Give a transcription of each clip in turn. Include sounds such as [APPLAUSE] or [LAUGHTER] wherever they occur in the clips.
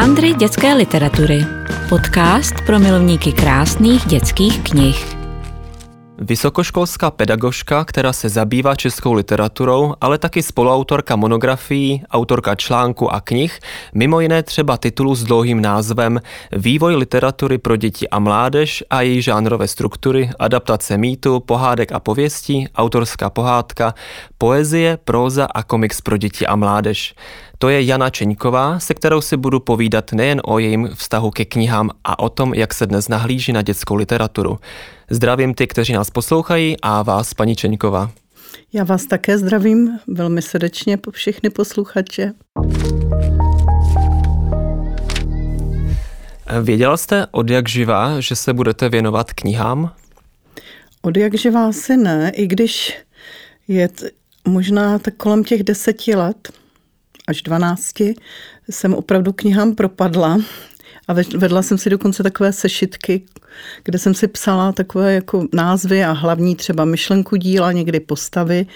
Meandry dětské literatury. Podcast pro milovníky krásných dětských knih. Vysokoškolská pedagožka, která se zabývá českou literaturou, ale taky spoluautorka monografií, autorka článku a knih, mimo jiné třeba titulu s dlouhým názvem Vývoj literatury pro děti a mládež a její žánrové struktury, adaptace mýtu, pohádek a pověstí, autorská pohádka, poezie, próza a komiks pro děti a mládež. To je Jana Čeňková, se kterou si budu povídat nejen o jejím vztahu ke knihám a o tom, jak se dnes nahlíží na dětskou literaturu. Zdravím ty, kteří nás poslouchají a vás, paní Čeňková. Já vás také zdravím velmi srdečně po všechny posluchače. Věděla jste od jak živá, že se budete věnovat knihám? Od jak živá asi ne, i když je t- možná tak kolem těch deseti let až 12 jsem opravdu knihám propadla a vedla jsem si dokonce takové sešitky, kde jsem si psala takové jako názvy a hlavní třeba myšlenku díla, někdy postavy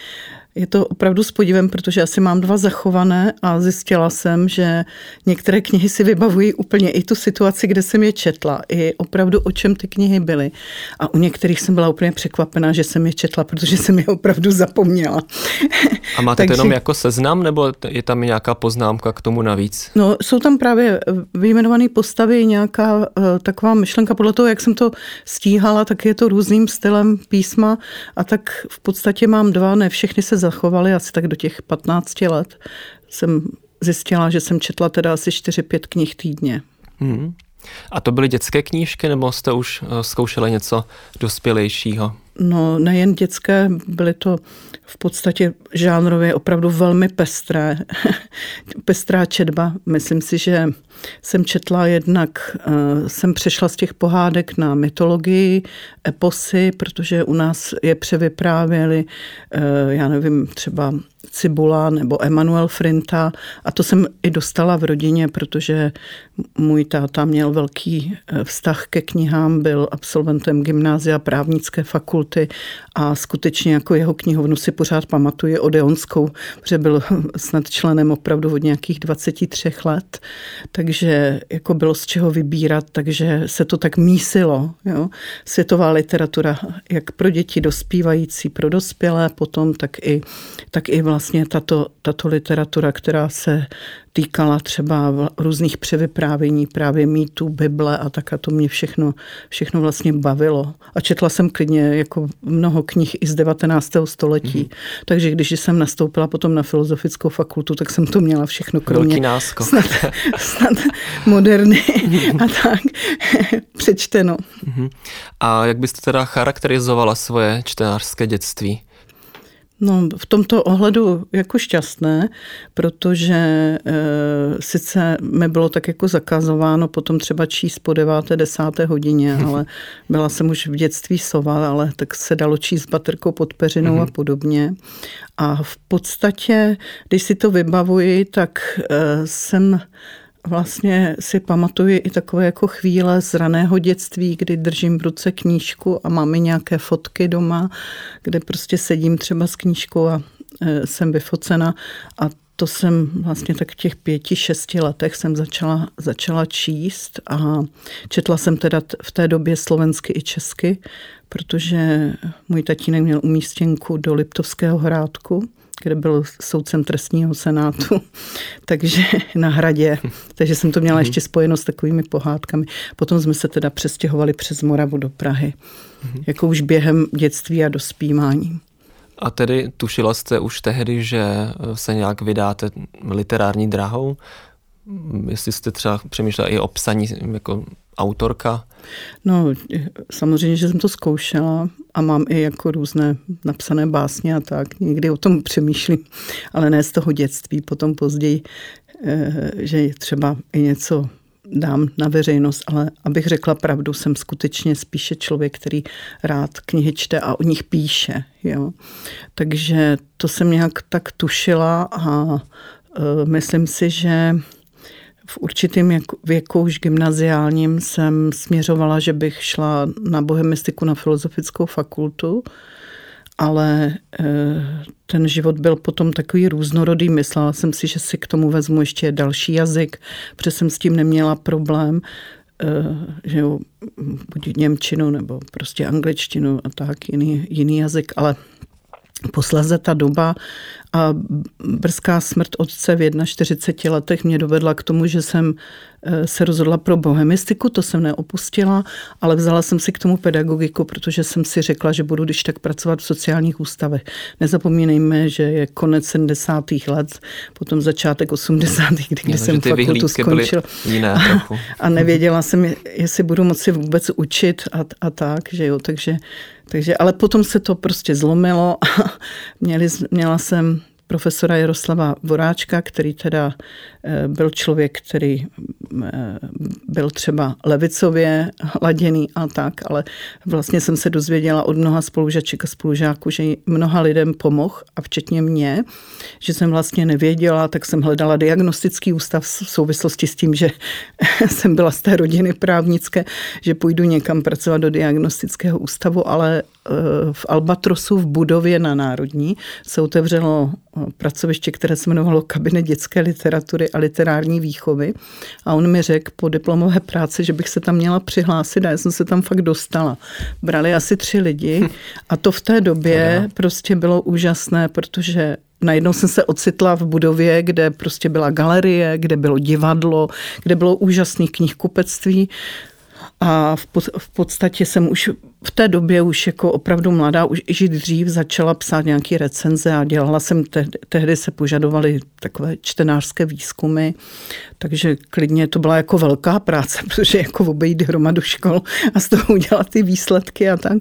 je to opravdu s podívem, protože asi mám dva zachované a zjistila jsem, že některé knihy si vybavují úplně i tu situaci, kde jsem je četla, i opravdu o čem ty knihy byly. A u některých jsem byla úplně překvapená, že jsem je četla, protože jsem je opravdu zapomněla. A máte Takže, to jenom jako seznam, nebo je tam nějaká poznámka k tomu navíc? No, jsou tam právě vyjmenované postavy, nějaká uh, taková myšlenka, podle toho, jak jsem to stíhala, tak je to různým stylem písma a tak v podstatě mám dva, ne všechny se zachovaly asi tak do těch 15 let. Jsem zjistila, že jsem četla teda asi 4-5 knih týdně. Hmm. A to byly dětské knížky, nebo jste už eh, zkoušeli něco dospělejšího? No, nejen dětské, byly to v podstatě žánrově opravdu velmi pestré, [LAUGHS] pestrá četba. Myslím si, že jsem četla jednak, uh, jsem přešla z těch pohádek na mytologii, eposy, protože u nás je převyprávěli, uh, já nevím, třeba Cibula nebo Emanuel Frinta. A to jsem i dostala v rodině, protože můj táta měl velký eh, vztah ke knihám, byl absolventem gymnázia právnické fakulty a skutečně jako jeho knihovnu si pořád pamatuje Odeonskou, protože byl [LAUGHS] snad členem opravdu od nějakých 23 let, takže jako bylo z čeho vybírat, takže se to tak mísilo. Jo? Světová literatura, jak pro děti dospívající, pro dospělé potom, tak i, tak i vlastně tato, tato literatura, která se týkala třeba různých převyprávění, právě mýtů, Bible a tak a to mě všechno, všechno vlastně bavilo. A četla jsem klidně jako mnoho knih i z 19. století. Mm-hmm. Takže když jsem nastoupila potom na filozofickou fakultu, tak jsem to měla všechno kromě snad, [LAUGHS] snad moderny a tak [LAUGHS] přečteno. Mm-hmm. A jak byste teda charakterizovala svoje čtenářské dětství? No, v tomto ohledu jako šťastné, protože e, sice mi bylo tak jako zakazováno potom třeba číst po deváté, desáté hodině, [LAUGHS] ale byla jsem už v dětství sova, ale tak se dalo číst baterkou pod peřinou a mhm. podobně. A v podstatě, když si to vybavuji, tak e, jsem vlastně si pamatuju i takové jako chvíle z raného dětství, kdy držím v ruce knížku a máme nějaké fotky doma, kde prostě sedím třeba s knížkou a e, jsem vyfocena. A to jsem vlastně tak v těch pěti, šesti letech jsem začala, začala číst a četla jsem teda v té době slovensky i česky, protože můj tatínek měl umístěnku do Liptovského hrádku kde byl soudcem trestního senátu, [LAUGHS] takže na hradě. Takže jsem to měla ještě spojeno s takovými pohádkami. Potom jsme se teda přestěhovali přes Moravu do Prahy. Jako už během dětství a dospívání. A tedy tušila jste už tehdy, že se nějak vydáte literární drahou? Jestli jste třeba přemýšlela i o psaní jako autorka? No, samozřejmě, že jsem to zkoušela a mám i jako různé napsané básně a tak. Někdy o tom přemýšlím, ale ne z toho dětství, potom později, eh, že třeba i něco dám na veřejnost, ale abych řekla pravdu, jsem skutečně spíše člověk, který rád knihy čte a o nich píše. Jo. Takže to jsem nějak tak tušila a uh, myslím si, že v určitém věku, už gymnaziálním, jsem směřovala, že bych šla na bohemistiku na filozofickou fakultu. ale ten život byl potom takový různorodý. Myslela jsem si, že si k tomu vezmu ještě další jazyk, protože jsem s tím neměla problém. Eh, že buď Němčinu nebo prostě angličtinu a tak, jiný, jiný jazyk, ale Posléze ta doba a brzká smrt otce v 41 letech mě dovedla k tomu, že jsem eh, se rozhodla pro bohemistiku, to jsem neopustila, ale vzala jsem si k tomu pedagogiku, protože jsem si řekla, že budu když tak pracovat v sociálních ústavech. Nezapomínejme, že je konec 70. let, potom začátek 80. kdy, kdy jsem fakultu skončila. Jiné trochu. [LAUGHS] A nevěděla jsem, jestli budu moci vůbec učit a, a tak, že jo, takže takže, ale potom se to prostě zlomilo a [LAUGHS] měli, měla jsem profesora Jaroslava Voráčka, který teda byl člověk, který eh, byl třeba levicově laděný a tak, ale vlastně jsem se dozvěděla od mnoha spolužaček a spolužáků, že mnoha lidem pomohl a včetně mě, že jsem vlastně nevěděla, tak jsem hledala diagnostický ústav v souvislosti s tím, že [LAUGHS] jsem byla z té rodiny právnické, že půjdu někam pracovat do diagnostického ústavu, ale eh, v Albatrosu v budově na Národní se otevřelo pracoviště, které se jmenovalo Kabinet dětské literatury a literární výchovy. A on mi řekl po diplomové práci, že bych se tam měla přihlásit a já jsem se tam fakt dostala. Brali asi tři lidi a to v té době prostě bylo úžasné, protože najednou jsem se ocitla v budově, kde prostě byla galerie, kde bylo divadlo, kde bylo úžasné knihkupectví. A v, pod, v podstatě jsem už v té době už jako opravdu mladá, už i dřív začala psát nějaké recenze a dělala jsem, tehdy, tehdy se požadovaly takové čtenářské výzkumy, takže klidně to byla jako velká práce, [LAUGHS] protože jako obejít hromadu škol a z toho udělat ty výsledky a tak.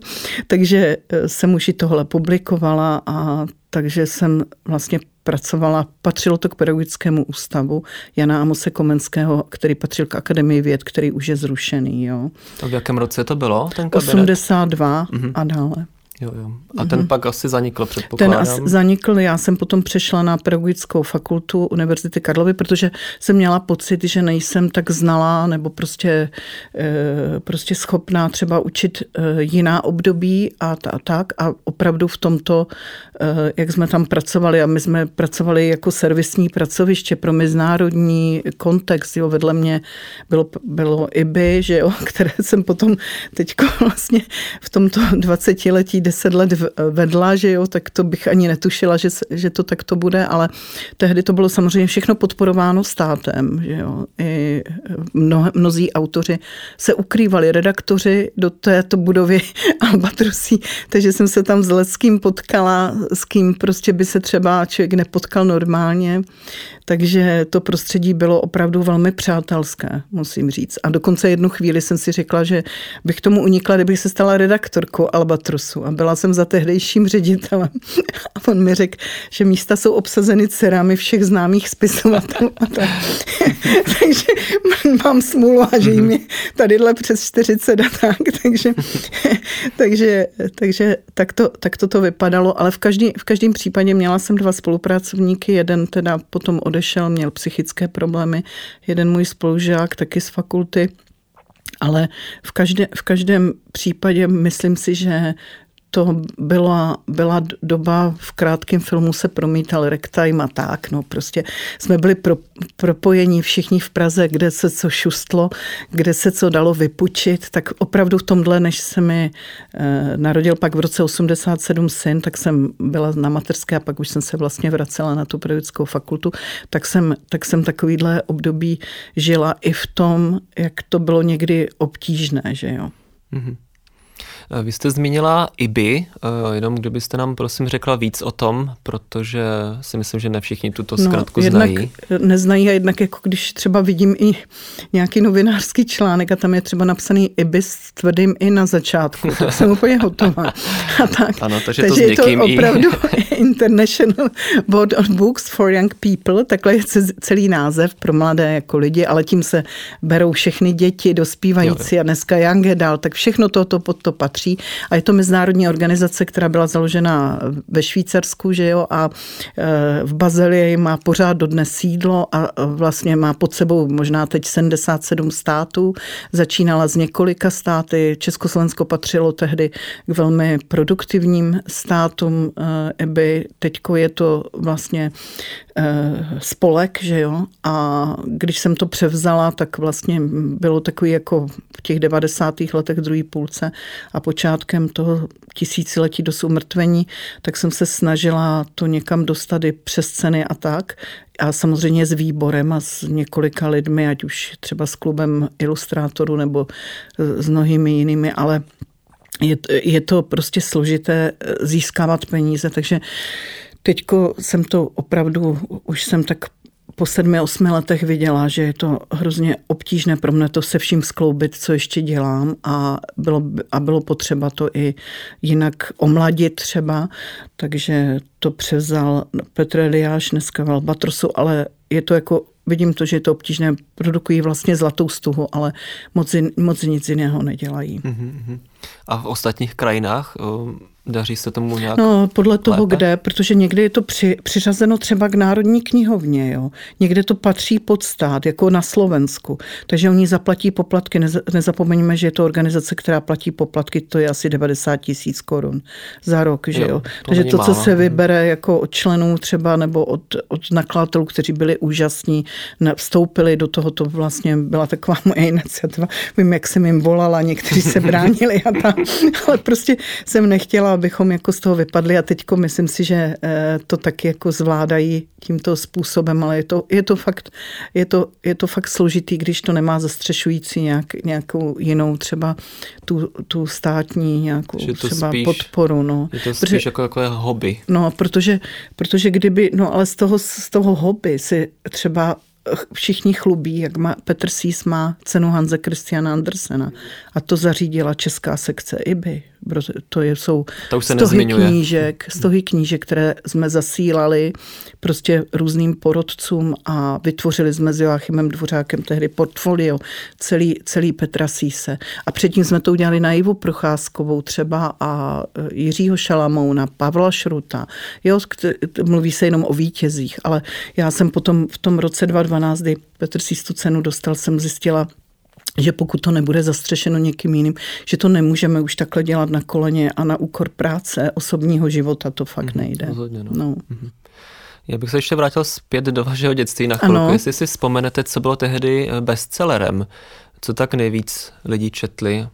Takže eh, jsem už i tohle publikovala a takže jsem vlastně pracovala, patřilo to k pedagogickému ústavu Jana Amose Komenského, který patřil k Akademii věd, který už je zrušený. Jo. A v jakém roce to bylo, ten kabinet? 82 mm-hmm. a dále. Jo, jo. A ten mm-hmm. pak asi zanikl, předpokládám. Ten asi zanikl, já jsem potom přešla na pedagogickou fakultu Univerzity Karlovy, protože jsem měla pocit, že nejsem tak znalá nebo prostě, eh, prostě schopná třeba učit eh, jiná období a, a tak. A opravdu v tomto, eh, jak jsme tam pracovali, a my jsme pracovali jako servisní pracoviště pro mezinárodní kontext, jo, vedle mě bylo, bylo IBY, že jo, [LAUGHS] které jsem potom teď vlastně v tomto 20 letí deset let vedla, že jo, tak to bych ani netušila, že, že to takto bude, ale tehdy to bylo samozřejmě všechno podporováno státem, že jo. I mno, mnozí autoři se ukrývali, redaktoři do této budovy [LAUGHS] Albatrosí, takže jsem se tam s Leckým potkala, s kým prostě by se třeba člověk nepotkal normálně, takže to prostředí bylo opravdu velmi přátelské, musím říct. A dokonce jednu chvíli jsem si řekla, že bych tomu unikla, kdybych se stala redaktorkou Albatrosu. A byla jsem za tehdejším ředitelem. A on mi řekl, že místa jsou obsazeny dcerami všech známých spisovatelů. A tak. [LAUGHS] takže mám smůlu a že jim je tadyhle přes 40 a tak. Takže, takže, takže tak, to, tak to, to vypadalo. Ale v, každý, v každém případě měla jsem dva spolupracovníky. Jeden teda potom odešel, měl psychické problémy. Jeden můj spolužák taky z fakulty. Ale v, každé, v každém případě myslím si, že to byla, byla doba, v krátkém filmu se promítal ragtime a tak, no prostě jsme byli pro, propojení všichni v Praze, kde se co šustlo, kde se co dalo vypučit, tak opravdu v tomhle, než se mi eh, narodil pak v roce 87 syn, tak jsem byla na materské a pak už jsem se vlastně vracela na tu pedagogickou fakultu, tak jsem, tak jsem takovýhle období žila i v tom, jak to bylo někdy obtížné, že jo. Mm-hmm. Vy jste zmínila IBY, eh, jenom kdybyste nám prosím řekla víc o tom, protože si myslím, že ne všichni tuto zkratku no, jednak znají. Neznají a jednak jako když třeba vidím i nějaký novinářský článek a tam je třeba napsaný IBY s tvrdým i na začátku, tak jsem úplně hotová. [LAUGHS] A tak. Ano, takže, takže to je to opravdu [LAUGHS] International Board of Books for Young People, takhle je celý název pro mladé jako lidi, ale tím se berou všechny děti, dospívající jo. a dneska young adult, tak všechno toto pod to patří patří. A je to mezinárodní organizace, která byla založena ve Švýcarsku, že jo, a e, v Bazilii má pořád dodnes sídlo a vlastně má pod sebou možná teď 77 států. Začínala z několika státy. Československo patřilo tehdy k velmi produktivním státům EBY. Teďko je to vlastně e, spolek, že jo, a když jsem to převzala, tak vlastně bylo takový jako v těch 90. letech druhé půlce a počátkem toho tisíciletí do umrtvení, tak jsem se snažila to někam dostat i přes ceny a tak. A samozřejmě s výborem a s několika lidmi, ať už třeba s klubem ilustrátorů nebo s mnohými jinými, ale je, je to prostě složité získávat peníze, takže teďko jsem to opravdu, už jsem tak po sedmi, osmi letech viděla, že je to hrozně obtížné pro mě to se vším skloubit, co ještě dělám a bylo, a bylo potřeba to i jinak omladit třeba, takže to převzal Petr Eliáš dneska v Albatrosu, ale je to jako vidím to, že je to obtížné, produkují vlastně zlatou stuhu, ale moc, moc nic jiného nedělají. Mm-hmm. A v ostatních krajinách Daří se tomu nějak No, podle toho, lépe? kde, protože někdy je to při, přiřazeno třeba k Národní knihovně, jo. Někde to patří pod stát, jako na Slovensku. Takže oni zaplatí poplatky. Nez, nezapomeňme, že je to organizace, která platí poplatky, to je asi 90 tisíc korun za rok, že jo. jo. To Takže to, co se vybere jako od členů třeba nebo od, od nakladatelů, kteří byli úžasní, vstoupili do toho, to vlastně byla taková moje [LAUGHS] iniciativa. Vím, jak jsem jim volala, někteří se bránili a tam, [LAUGHS] ale prostě jsem nechtěla abychom jako z toho vypadli a teďko myslím si, že eh, to taky jako zvládají tímto způsobem, ale je to, je to, fakt, je to, je to fakt složitý, když to nemá zastřešující nějak, nějakou jinou třeba tu, tu státní nějakou třeba spíš, podporu. No. Je to spíš protože, jako takové hobby. No, protože, protože kdyby, no ale z toho, z toho hobby si třeba všichni chlubí, jak má, Petr Sís má cenu Hanze Christiana Andersena a to zařídila česká sekce IBY to jsou to už se stohy nezmiňuje. knížek, stohy knížek, které jsme zasílali prostě různým porodcům a vytvořili jsme s Joachimem Dvořákem tehdy portfolio celý, celý Petra Síse. A předtím jsme to udělali na Ivu Procházkovou třeba a e, Jiřího Šalamouna, Pavla Šruta. Jo, mluví se jenom o vítězích, ale já jsem potom v tom roce 2012, kdy Petr Sís tu cenu dostal, jsem zjistila, že pokud to nebude zastřešeno někým jiným, že to nemůžeme už takhle dělat na koleně a na úkor práce, osobního života, to fakt mm-hmm, nejde. Rozhodně, no. No. Mm-hmm. Já bych se ještě vrátil zpět do vašeho dětství na chvilku, ano. jestli si vzpomenete, co bylo tehdy bestsellerem, co tak nejvíc lidí četli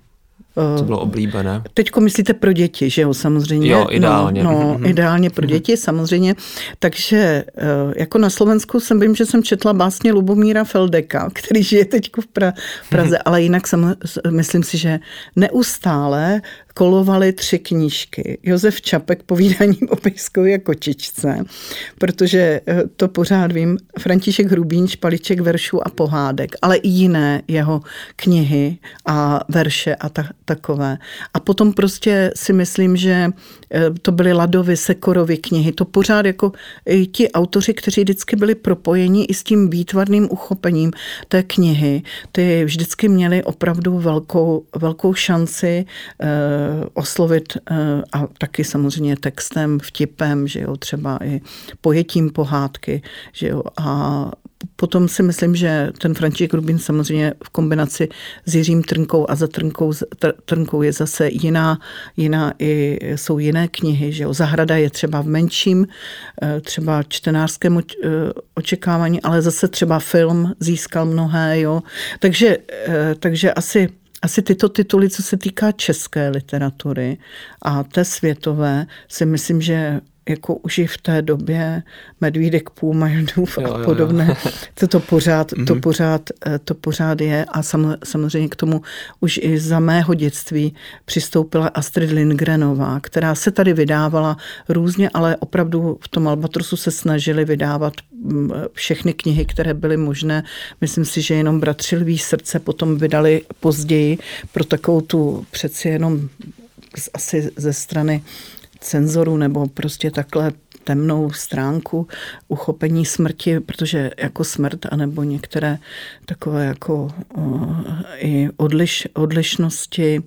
to bylo oblíbené. Teďko myslíte pro děti, že jo, samozřejmě. Jo, ideálně. No, no mm-hmm. ideálně pro mhm. děti, samozřejmě. Takže eh, jako na Slovensku jsem vím, že jsem četla básně Lubomíra Feldeka, [LAUGHS] který žije teď v Praze, ale jinak jsem, myslím si, že neustále kolovaly tři knížky. Josef Čapek povídání o pejskovi a kočičce, protože eh, to pořád vím, František Hrubín, Špaliček veršů a pohádek, ale i jiné jeho knihy a verše a ta, takové. A potom prostě si myslím, že eh, to byly Ladovy, Sekorovy knihy. To pořád jako i ti autoři, kteří vždycky byli propojeni i s tím výtvarným uchopením té knihy, ty vždycky měli opravdu velkou, velkou šanci eh, oslovit eh, a taky samozřejmě textem, vtipem, že jo, třeba i pojetím pohádky, že jo, a potom si myslím, že ten František Rubin samozřejmě v kombinaci s Jiřím Trnkou a za Trnkou, Trnkou je zase jiná, jiná i jsou jiné knihy, že jo. Zahrada je třeba v menším, eh, třeba čtenářském eh, očekávání, ale zase třeba film získal mnohé, jo. Takže, takže asi asi tyto tituly, co se týká české literatury a té světové, si myslím, že jako už i v té době Medvídek Půlmajdův a podobné, jo, jo. to, to, pořád, to, mhm. pořád, eh, to pořád je a sam, samozřejmě k tomu už i za mého dětství přistoupila Astrid Lindgrenová, která se tady vydávala různě, ale opravdu v tom Albatrosu se snažili vydávat mm, všechny knihy, které byly možné. Myslím si, že jenom Bratřilví srdce potom vydali později pro takovou tu přeci jenom asi ze strany cenzoru nebo prostě takhle temnou stránku uchopení smrti, protože jako smrt, anebo některé takové jako o, i odliš, odlišnosti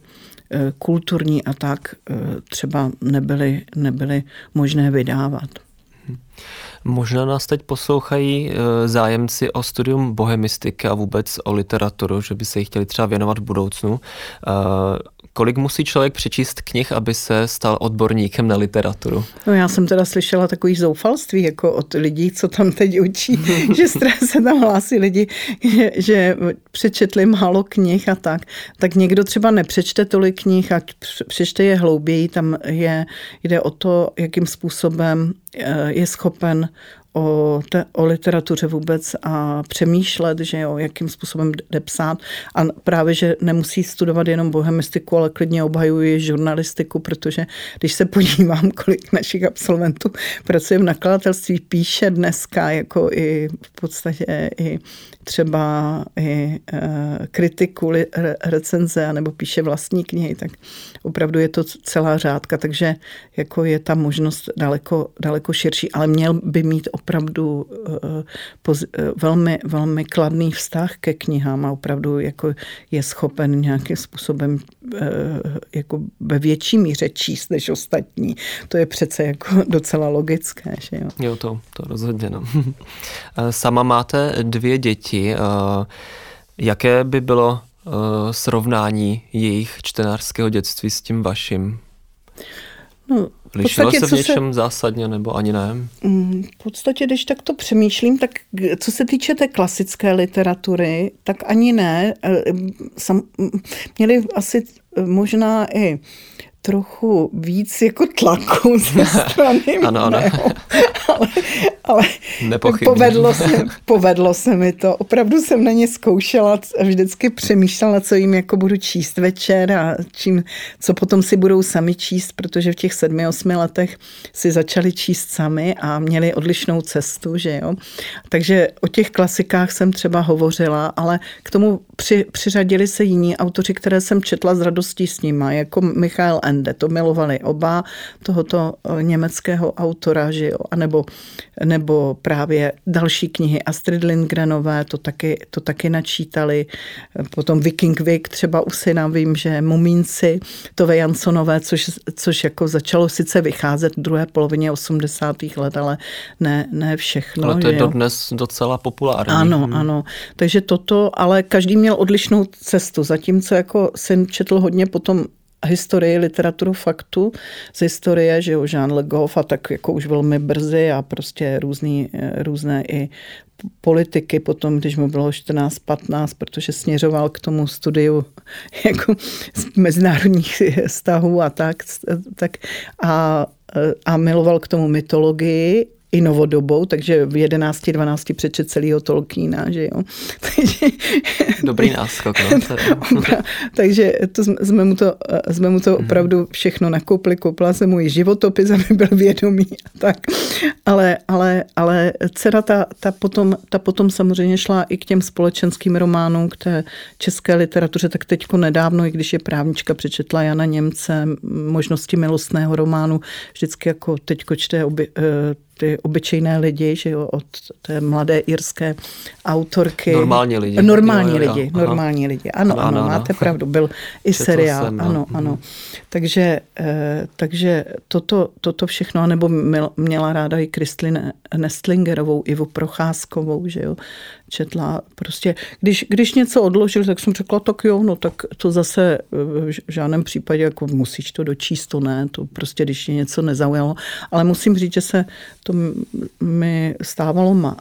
kulturní a tak třeba nebyly, nebyly možné vydávat. Možná nás teď poslouchají eh, zájemci o studium bohemistiky a vůbec o literaturu, že by se jí chtěli třeba věnovat v budoucnu. Kolik musí člověk přečíst knih, aby se stal odborníkem na literaturu? No já jsem teda slyšela takový zoufalství jako od lidí, co tam teď učí, [LAUGHS] že se tam hlásí lidi, že, že přečetli málo knih a tak. Tak někdo třeba nepřečte tolik knih a přečte je hlouběji, tam je, jde o to, jakým způsobem eh, je schopen o, te, o literatuře vůbec a přemýšlet, že jo, jakým způsobem jde psát. A právě, že nemusí studovat jenom bohemistiku, ale klidně obhajuji žurnalistiku, protože když se podívám, [LAUGHS] kolik našich absolventů pracuje v nakladatelství, píše dneska jako i v podstatě i třeba i e, kritiku, recenze, nebo píše vlastní knihy, tak opravdu je to celá řádka, takže jako je ta možnost daleko, daleko širší, ale měl by mít opravdu e, e, velmi, velmi kladný vztah ke knihám a opravdu jako je schopen nějakým způsobem jako ve větší míře číst než ostatní. To je přece jako docela logické. Že jo? jo, to, to rozhodně. No. [LAUGHS] Sama máte dvě děti. Eh, jaké by bylo eh, srovnání jejich čtenářského dětství s tím vaším? No, Podstatě, se v něčem se, zásadně nebo ani ne? Mm, v podstatě, když tak to přemýšlím, tak co se týče té klasické literatury, tak ani ne. Eh, sam, měli asi možná i trochu víc jako tlaku ze [LAUGHS] strany ano, ano. ale, ale povedlo, se, povedlo se mi to. Opravdu jsem na ně zkoušela a vždycky přemýšlela, co jim jako budu číst večer a čím, co potom si budou sami číst, protože v těch sedmi, osmi letech si začali číst sami a měli odlišnou cestu, že jo. Takže o těch klasikách jsem třeba hovořila, ale k tomu při, přiřadili se jiní autoři, které jsem četla s radostí s nima, jako Michael Ende, to milovali oba tohoto eh, německého autora, že jo, a nebo, nebo právě další knihy Astrid Lindgrenové, to taky, to taky načítali, potom Viking Vic, třeba u syna vím, že Mumínci, Tove Jansonové, což, což jako začalo sice vycházet v druhé polovině 80. let, ale ne, ne všechno. Ale to je dodnes docela populární. Ano, hmm. ano. Takže toto, ale každý měl odlišnou cestu, zatímco jako syn četl hodně potom historii literaturu faktu z historie, že jo, Jean Le Goff a tak jako už velmi brzy a prostě různý, různé i politiky potom, když mu bylo 14-15, protože směřoval k tomu studiu [LAUGHS] jako mezinárodních vztahů a tak, tak a, a miloval k tomu mytologii i novodobou, takže v 11, 12 přečet celého Tolkiena, že jo. [LAUGHS] takže, Dobrý náskok, no. [LAUGHS] takže to jsme, mu to, jsme mu to mhm. opravdu všechno nakoupili, koupila jsem mu i životopis, [LAUGHS] aby byl vědomý a tak. Ale, ale, ale dcera ta, ta, potom, ta potom samozřejmě šla i k těm společenským románům, k té české literatuře, tak teďko nedávno, i když je právnička, přečetla Jana Němce, možnosti milostného románu, vždycky jako teďko čte obě, eh, ty obyčejné lidi, že jo, od té mladé irské autorky. Normální lidi. Normální jo, jo, lidi, jo. normální lidi. Ano, ano, ano, ano máte pravdu, byl [LAUGHS] i Četl seriál, jsem, ano, no. ano. Takže, eh, takže toto, toto všechno, nebo měla ráda i Kristlin Nestlingerovou, Ivu Procházkovou, že jo, četla. Prostě, když, když něco odložil, tak jsem řekla, tak jo, no tak to zase v žádném případě, jako musíš to dočíst, to ne, to prostě, když je něco nezaujalo. Ale musím říct, že se to mi stávalo má,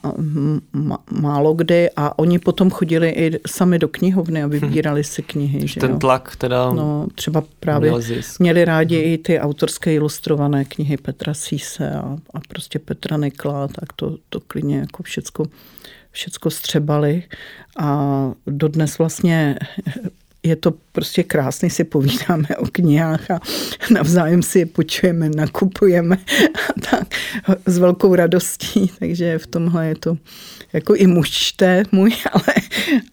má, málo kdy a oni potom chodili i sami do knihovny a vybírali si knihy. Že Ten jo. tlak teda No, třeba právě měli rádi i ty autorské ilustrované knihy Petra Síse a, a prostě Petra Nikla, tak to, to klidně jako všecko všecko střebali a dodnes vlastně je to prostě krásný, si povídáme o knihách a navzájem si je počujeme, nakupujeme a tak. S velkou radostí, takže v tomhle je to jako i muž můj, [LAUGHS] ale,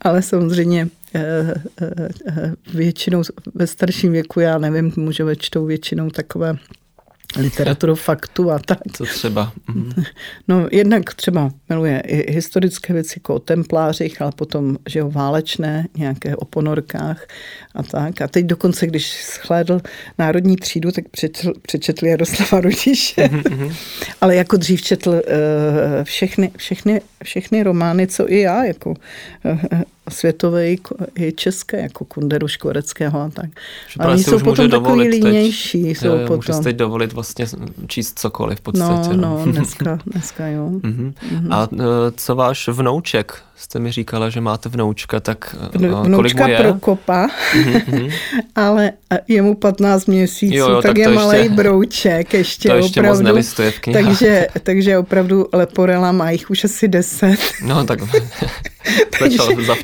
ale samozřejmě eh, eh, většinou ve starším věku, já nevím, mužové čtou většinou takové literaturu faktu a tak. Co třeba? Mhm. No jednak třeba miluje i historické věci jako o templářích, ale potom, že o válečné, nějaké o ponorkách a tak. A teď dokonce, když schlédl Národní třídu, tak přečetl, přečetl Jaroslava Rudiše. Mhm, [LAUGHS] ale jako dřív četl uh, všechny, všechny, všechny romány, co i já, jako uh, světové i české, jako Kunderu Škoreckého a tak. Ale oni jsou potom takový línější. Jsou jo, jo, potom. Může teď dovolit vlastně číst cokoliv v podstatě. No, no, no dneska, dneska jo. Uh-huh. [LAUGHS] Uh-huh. A uh, co váš vnouček? Jste mi říkala, že máte vnoučka, tak uh, kolik mu je? Prokopa, uh-huh. [LAUGHS] ale je mu 15 měsíců, jo, jo, tak, tak je malý ještě, brouček ještě to ještě opravdu. moc v takže, [LAUGHS] takže opravdu Leporela má jich už asi 10. No tak [LAUGHS] takže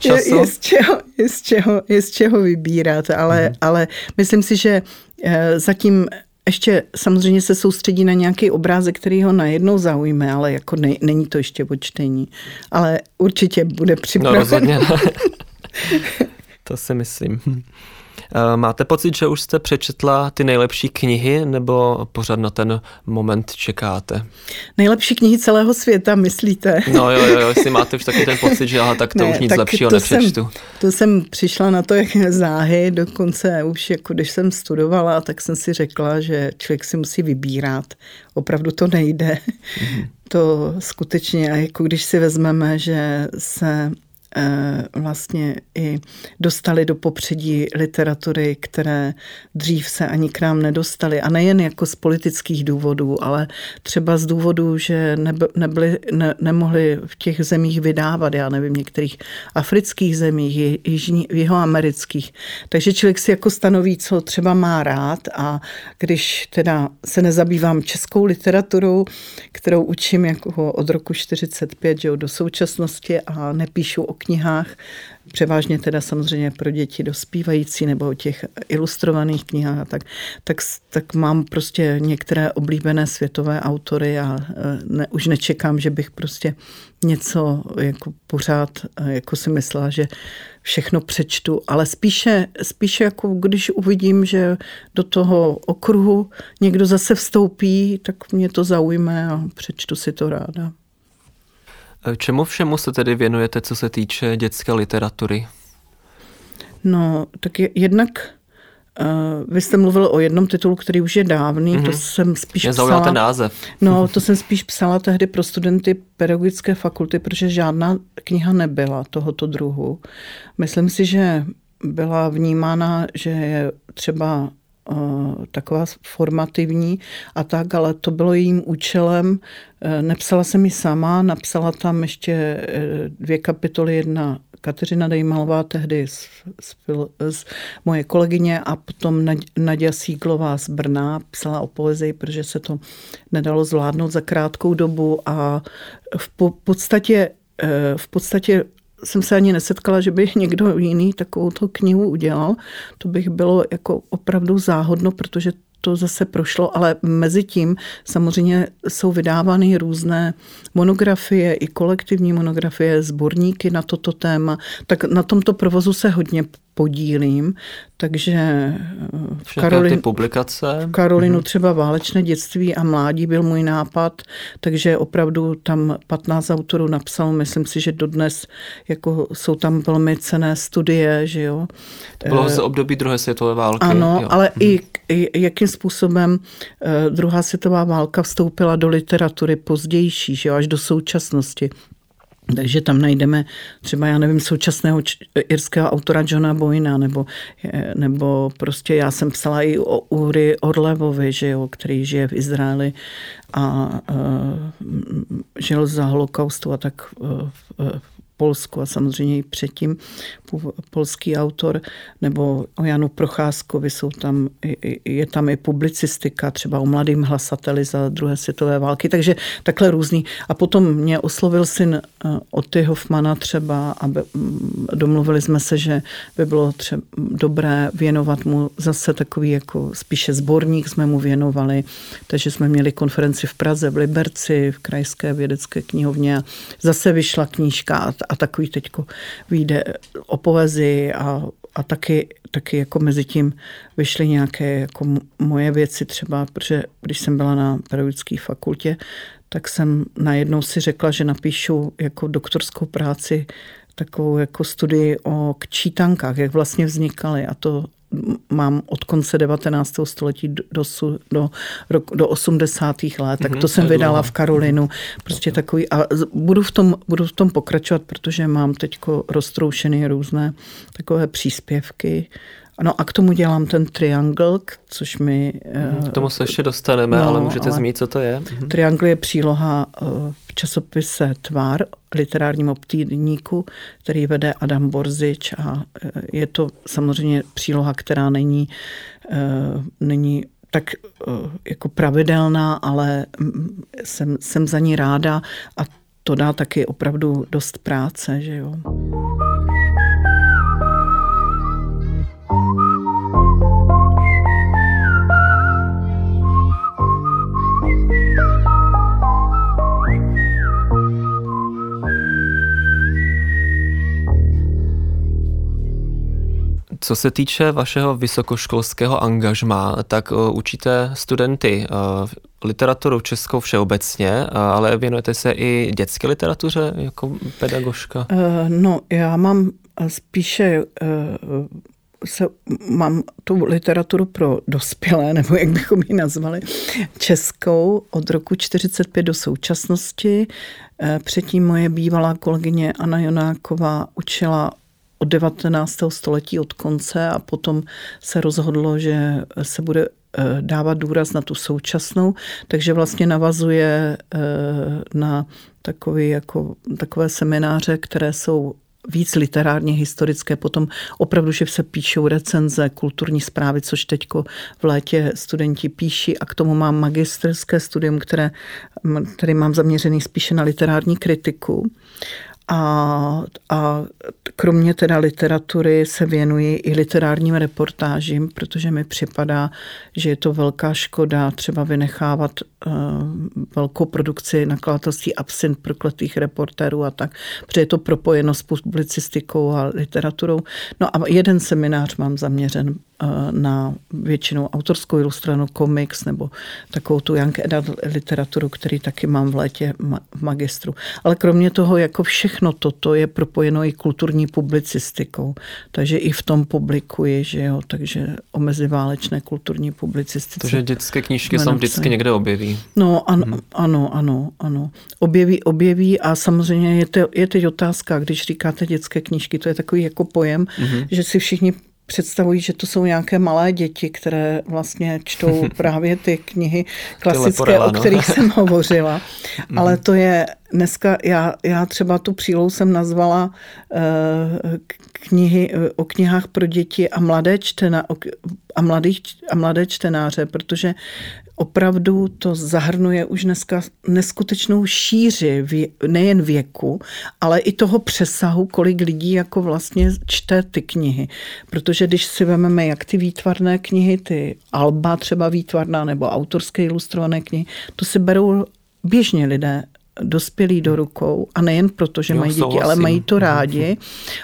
je, je, z čeho, je, z čeho, je z čeho vybírat, ale, uh-huh. ale myslím si, že eh, zatím ještě samozřejmě se soustředí na nějaký obrázek, který ho najednou zaujme, ale jako ne, není to ještě o čtení. Ale určitě bude připraven. No rozhodně [LAUGHS] to si myslím. Eh, máte pocit, že už jste přečetla ty nejlepší knihy, nebo pořád na ten moment čekáte? Nejlepší knihy celého světa, myslíte? No jo, jo, jestli máte už taky ten pocit, že aha, tak to ne, už nic lepšího to nepřečtu. Jsem, to jsem přišla na to, jak [LAUGHS] záhy, dokonce už jako když jsem studovala, tak jsem si řekla, že člověk si musí vybírat. Opravdu to nejde. Mm-hmm. To skutečně, jako když si vezmeme, že se vlastně i dostali do popředí literatury, které dřív se ani k nám nedostaly. A nejen jako z politických důvodů, ale třeba z důvodů, že nebyli, ne, nemohli v těch zemích vydávat, já nevím, některých afrických zemích, jižní, jihoamerických. Takže člověk si jako stanoví, co třeba má rád a když teda se nezabývám českou literaturou, kterou učím jako od roku 45 že do současnosti a nepíšu o knihách, převážně teda samozřejmě pro děti dospívající nebo o těch ilustrovaných knihách, tak, tak, tak mám prostě některé oblíbené světové autory a e, ne, už nečekám, že bych prostě něco jako pořád, e, jako si myslela, že všechno přečtu, ale spíše, spíše jako když uvidím, že do toho okruhu někdo zase vstoupí, tak mě to zaujme a přečtu si to ráda. Čemu všemu se tedy věnujete, co se týče dětské literatury? No, tak je, jednak uh, vy jste mluvil o jednom titulu, který už je dávný, mm-hmm. to jsem spíš Mě psala... ten název. No, to jsem spíš psala tehdy pro studenty pedagogické fakulty, protože žádná kniha nebyla tohoto druhu. Myslím si, že byla vnímána, že je třeba taková formativní a tak, ale to bylo jejím účelem. E, nepsala jsem ji sama, napsala tam ještě e, dvě kapitoly, jedna Kateřina Dejmalová, tehdy z, z, z moje kolegyně a potom Nadia Síglová z Brna psala o poezii, protože se to nedalo zvládnout za krátkou dobu a v podstatě e, v podstatě jsem se ani nesetkala, že by někdo jiný takovou knihu udělal. To bych bylo jako opravdu záhodno, protože to zase prošlo, ale mezi tím samozřejmě jsou vydávány různé monografie, i kolektivní monografie, sborníky na toto téma. Tak na tomto provozu se hodně podílím, takže eh, v, Karolin, ty publikace. v Karolinu mm-hmm. třeba válečné dětství a mládí byl můj nápad, takže opravdu tam 15 autorů napsal, myslím si, že dodnes jako jsou tam velmi cené studie, že jo. To bylo z období druhé světové války. Ano, jo. ale mm-hmm. i, i jakým způsobem eh, druhá světová válka vstoupila do literatury pozdější, že jo, až do současnosti. Takže tam najdeme třeba, já nevím, současného irského autora Johna Boyna, nebo, nebo prostě já jsem psala i o Uri Orlevovi, že jo, který žije v Izraeli a uh, žil za holokaustu a tak uh, Polsku a samozřejmě i předtím polský autor, nebo o Janu Procházkovi jsou tam, je tam i publicistika, třeba o mladým hlasateli za druhé světové války, takže takhle různý. A potom mě oslovil syn eh, Oty Hoffmana třeba a mm, domluvili jsme se, že by bylo třeba dobré věnovat mu zase takový jako spíše sborník jsme mu věnovali, takže jsme měli konferenci v Praze, v Liberci, v Krajské vědecké knihovně a zase vyšla knížka a takový teďko vyjde o poezii a, a taky, taky jako mezi tím vyšly nějaké jako moje věci třeba, protože když jsem byla na pedagogické fakultě, tak jsem najednou si řekla, že napíšu jako doktorskou práci takovou jako studii o čítankách, jak vlastně vznikaly. A to mám od konce 19. století do, do, do, do 80. let, tak mhm, to jsem vydala v Karolinu. Prostě takový, a budu v tom, budu v tom pokračovat, protože mám teď roztroušený různé takové příspěvky No a k tomu dělám ten triangle, což mi... K tomu se ještě dostaneme, no, ale můžete ale zmínit, co to je. Mhm. Triangle je příloha eh, v časopise Tvar, literárním obtýdníku, který vede Adam Borzič a eh, je to samozřejmě příloha, která není, eh, není tak jako pravidelná, ale mm, jsem, jsem za ní ráda a to dá taky opravdu dost práce, že jo. Co se týče vašeho vysokoškolského angažma, tak uh, učíte studenty uh, literaturu českou všeobecně, uh, ale věnujete se i dětské literatuře jako pedagožka? No, já mám spíše se, mám tu literaturu pro dospělé, nebo jak bychom ji nazvali, českou od roku 45 do současnosti. Předtím moje bývalá kolegyně Anna Jonáková učila od 19. století od konce a potom se rozhodlo, že se bude eh, dávat důraz na tu současnou, takže vlastně navazuje eh, na takový jako, takové semináře, které jsou víc literárně historické, potom opravdu, že se píšou recenze, kulturní zprávy, což teďko v létě studenti píší a k tomu mám magisterské studium, které, které mám zaměřený spíše na literární kritiku. A, a kromě teda literatury se věnuji i literárním reportážím, protože mi připadá, že je to velká škoda třeba vynechávat uh, velkou produkci nakladatelství absint prokletých reportérů a tak, protože je to propojeno s publicistikou a literaturou. No a jeden seminář mám zaměřen Eh, na většinou autorskou ilustrovanou komiks nebo takovou tu Young Adult literaturu, který taky mám v létě v magistru. Ale kromě toho, jako všechno toto je propojeno i kulturní publicistikou. Takže i v tom publikuji, že jo, takže o meziválečné kulturní publicistice. Takže dětské knížky se vždycky někde objeví. No ano, hmm. ano, ano, ano. Objeví, objeví a samozřejmě je, to, je teď otázka, když říkáte dětské knížky, to je takový jako pojem, hmm. že si všichni představují, že to jsou nějaké malé děti, které vlastně čtou [LAUGHS] právě ty knihy klasické, o kterých jsem [LAUGHS] hovořila. Mhm. Ale to je dneska, já, já třeba tu přílou jsem nazvala uh, knihy eh, o knihách pro děti a mladé čtena, a, mladých, a mladé čtenáře, protože opravdu to zahrnuje už dneska neskutečnou šíři nejen věku, ale i toho přesahu, kolik lidí jako vlastně čte ty knihy. Protože když si vezmeme jak ty výtvarné knihy, ty alba třeba výtvarná nebo autorské ilustrované knihy, to si berou běžně lidé dospělí do rukou a nejen proto, že jo, mají děti, souhlasím. ale mají to rádi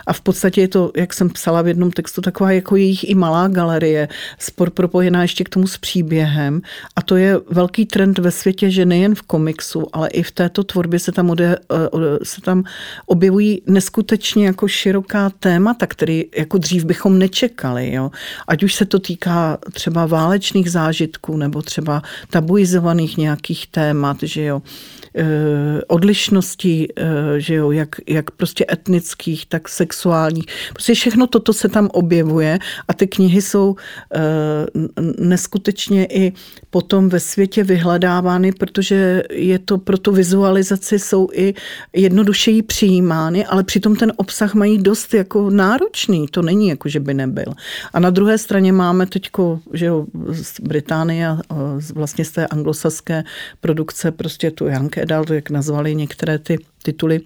a v podstatě je to, jak jsem psala v jednom textu, taková jako jejich i malá galerie, spor propojená ještě k tomu s příběhem a to je velký trend ve světě, že nejen v komiksu, ale i v této tvorbě se tam, ode, eh, se tam objevují neskutečně jako široká témata, které jako dřív bychom nečekali. Jo? Ať už se to týká třeba válečných zážitků nebo třeba tabuizovaných nějakých témat, že jo odlišností, eh, že jo, jak, jak prostě etnických, tak sexuálních. Prostě všechno toto se tam objevuje a ty knihy jsou eh, neskutečně i potom ve světě vyhledávány, protože je to pro tu vizualizaci jsou i jednodušeji přijímány, ale přitom ten obsah mají dost jako náročný. To není jako, že by nebyl. A na druhé straně máme teďko, že jo, z Británie, vlastně z té anglosaské produkce prostě tu Young Adult, jak nazvali některé ty tituly,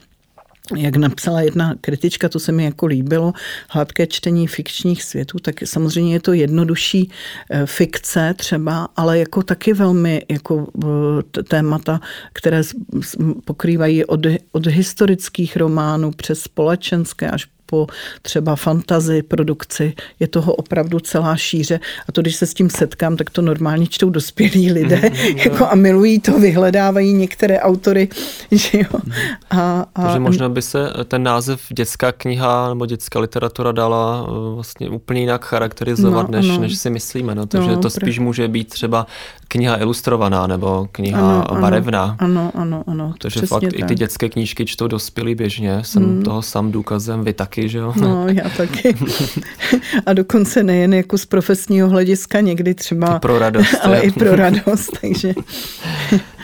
jak napsala jedna kritička, to se mi jako líbilo, hladké čtení fikčních světů, tak samozřejmě je to jednodušší eh, fikce třeba, ale jako taky velmi jako eh, témata, které pokrývají od, od historických románů přes společenské až po třeba fantazy, produkci. Je toho opravdu celá šíře. A to, když se s tím setkám, tak to normálně čtou dospělí lidé mm, [LAUGHS] jako a milují to, vyhledávají některé autory. [LAUGHS] Že jo? Mhm. A, a, Takže možná by se ten název dětská kniha nebo dětská literatura dala eh, vlastně úplně jinak charakterizovat, no, než, než si myslíme. No, takže no, to spíš může být třeba kniha ilustrovaná nebo kniha ano, barevná. Ano, ano, ano. Takže fakt tak. i ty dětské knížky čtou dospělí běžně. Jsem hmm. toho sám důkazem, vy taky, že jo? No, já taky. [LAUGHS] A dokonce nejen jako z profesního hlediska, někdy třeba... I pro radost. ale i pro radost, [LAUGHS] takže...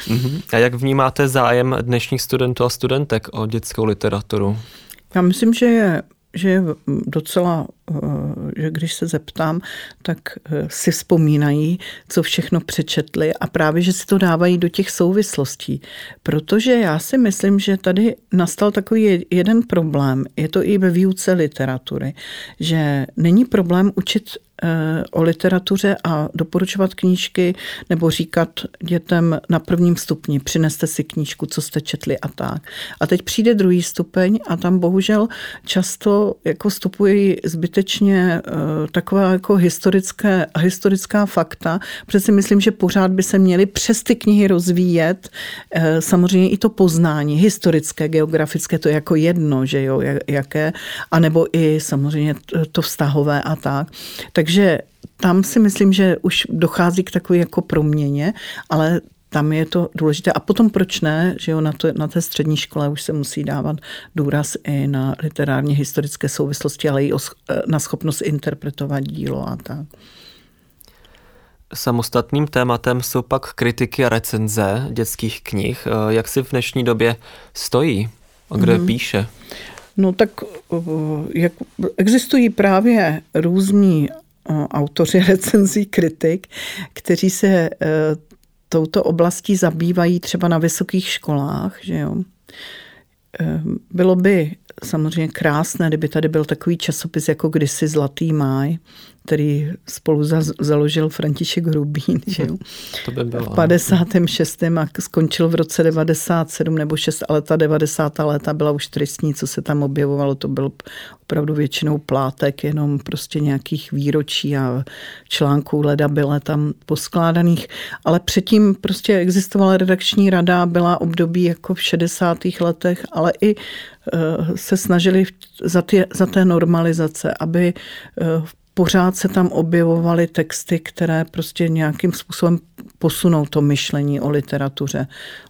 Mhm. A jak vnímáte zájem dnešních studentů a studentek o dětskou literaturu? Já myslím, že je že je docela, že když se zeptám, tak eh, si vzpomínají, co všechno přečetli a právě, že si to dávají do těch souvislostí. Protože já si myslím, že tady nastal takový jeden problém, je to i ve výuce literatury, že není problém učit Eh, o literatuře a doporučovat knížky nebo říkat dětem na prvním stupni, přineste si knížku, co jste četli a tak. A teď přijde druhý stupeň a tam bohužel často jako vstupují zbytečně eh, taková jako historické, historická fakta. Přeci myslím, že pořád by se měly přes ty knihy rozvíjet eh, samozřejmě i to poznání historické, geografické, to je jako jedno, že jo, jaké, anebo i samozřejmě to vztahové a tak. Takže tam si myslím, že už dochází k takové jako proměně, ale tam je to důležité. A potom proč ne, že jo, na, to, na té střední škole už se musí dávat důraz i na literárně historické souvislosti, ale i o, na schopnost interpretovat dílo a tak. Samostatným tématem jsou pak kritiky a recenze dětských knih. Jak si v dnešní době stojí? A kdo mm. píše? No tak jak existují právě různí autoři [LAUGHS] recenzí kritik, kteří se e, touto oblastí zabývají třeba na vysokých školách, že jo. E, bylo by samozřejmě krásné, kdyby tady byl takový časopis jako kdysi Zlatý máj, který spolu založil František Hrubín, [LAUGHS] že jo? To by bylo. V 56. a skončil v roce 97 nebo 6, ale ta 90. léta byla už tristní, co se tam objevovalo, to byl opravdu většinou plátek, jenom prostě nějakých výročí a článků leda byla tam poskládaných, ale předtím prostě existovala redakční rada, byla období jako v 60. letech, ale i se snažili za, ty, za té normalizace, aby eh, pořád se tam objevovaly texty, které prostě nějakým způsobem posunou to myšlení o literatuře,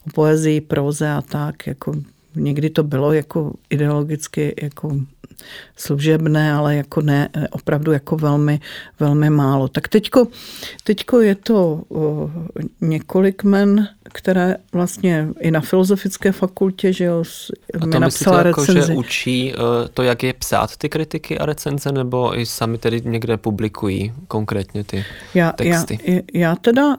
o poezii, proze a tak. Jako někdy to bylo jako ideologicky jako služebné, ale jako ne, opravdu jako velmi, velmi málo. Tak teďko, teďko je to několik men, které vlastně i na filozofické fakultě, že jo, a mi napsala recenzi. Jako, že učí e, to, jak je psát ty kritiky a recenze, nebo i sami tedy někde publikují konkrétně ty já, texty? Já, já teda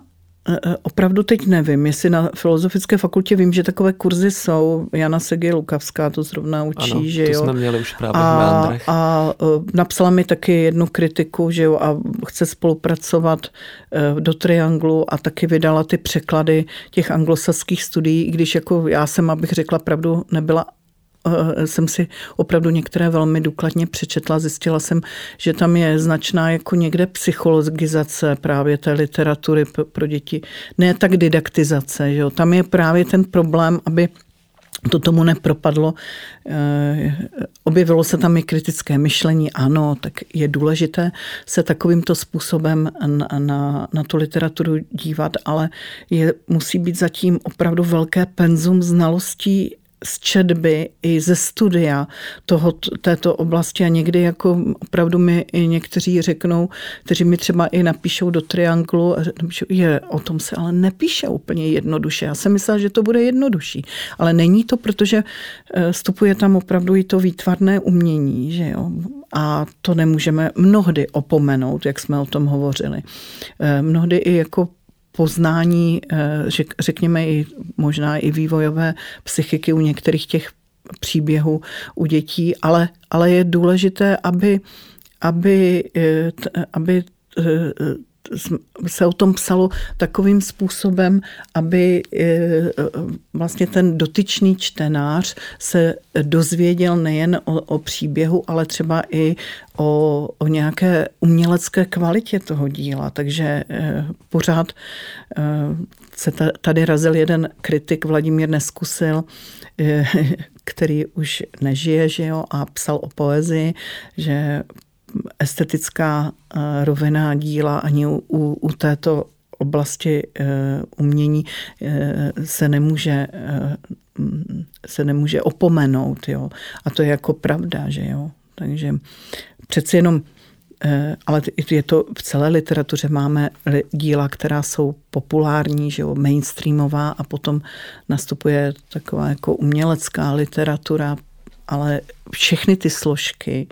opravdu teď nevím, jestli na Filozofické fakultě vím, že takové kurzy jsou. Jana Segi Lukavská to zrovna učí, ano, že to jo. jsme měli už právě a, v a e, napsala mi taky jednu kritiku, že jo, a chce spolupracovat do Trianglu a taky vydala ty překlady těch anglosaských studií, i když jako já jsem, abych řekla pravdu, nebyla Eh, jsem si opravdu některé velmi důkladně přečetla. Zjistila jsem, že tam je značná jako někde psychologizace právě té literatury pro děti. Ne tak didaktizace. Že jo? Tam je právě ten problém, aby to tomu nepropadlo. Eh, objevilo se tam i kritické myšlení. Ano, tak je důležité se takovýmto způsobem na, na, na tu literaturu dívat, ale je, musí být zatím opravdu velké penzum znalostí z četby i ze studia toho, této oblasti a někdy jako opravdu mi i někteří řeknou, kteří mi třeba i napíšou do trianglu napíšou, je, o tom se ale nepíše úplně jednoduše. Já jsem myslela, že to bude jednodušší, ale není to, protože eh, vstupuje tam opravdu i to výtvarné umění, že jo. A to nemůžeme mnohdy opomenout, jak jsme o tom hovořili. Eh, mnohdy i jako poznání, eh, řekněme i možná i vývojové psychiky u některých těch příběhů u dětí, ale, ale je důležité, aby, aby, eh, aby eh, se o tom psalo takovým způsobem, aby eh, vlastně ten dotyčný čtenář se dozvěděl nejen o, o příběhu, ale třeba i o, o nějaké umělecké kvalitě toho díla. Takže eh, pořád eh, se tady razil jeden kritik, Vladimír Neskusil, [LAUGHS] který už nežije, že jo, a psal o poezii, že estetická eh, rovina díla ani u, u této oblasti eh, umění eh, se nemůže se nemůže opomenout. Jo. A to je jako pravda, že jo. Takže přeci jenom ale je to v celé literatuře máme díla, která jsou populární, že jo, mainstreamová a potom nastupuje taková jako umělecká literatura, ale všechny ty složky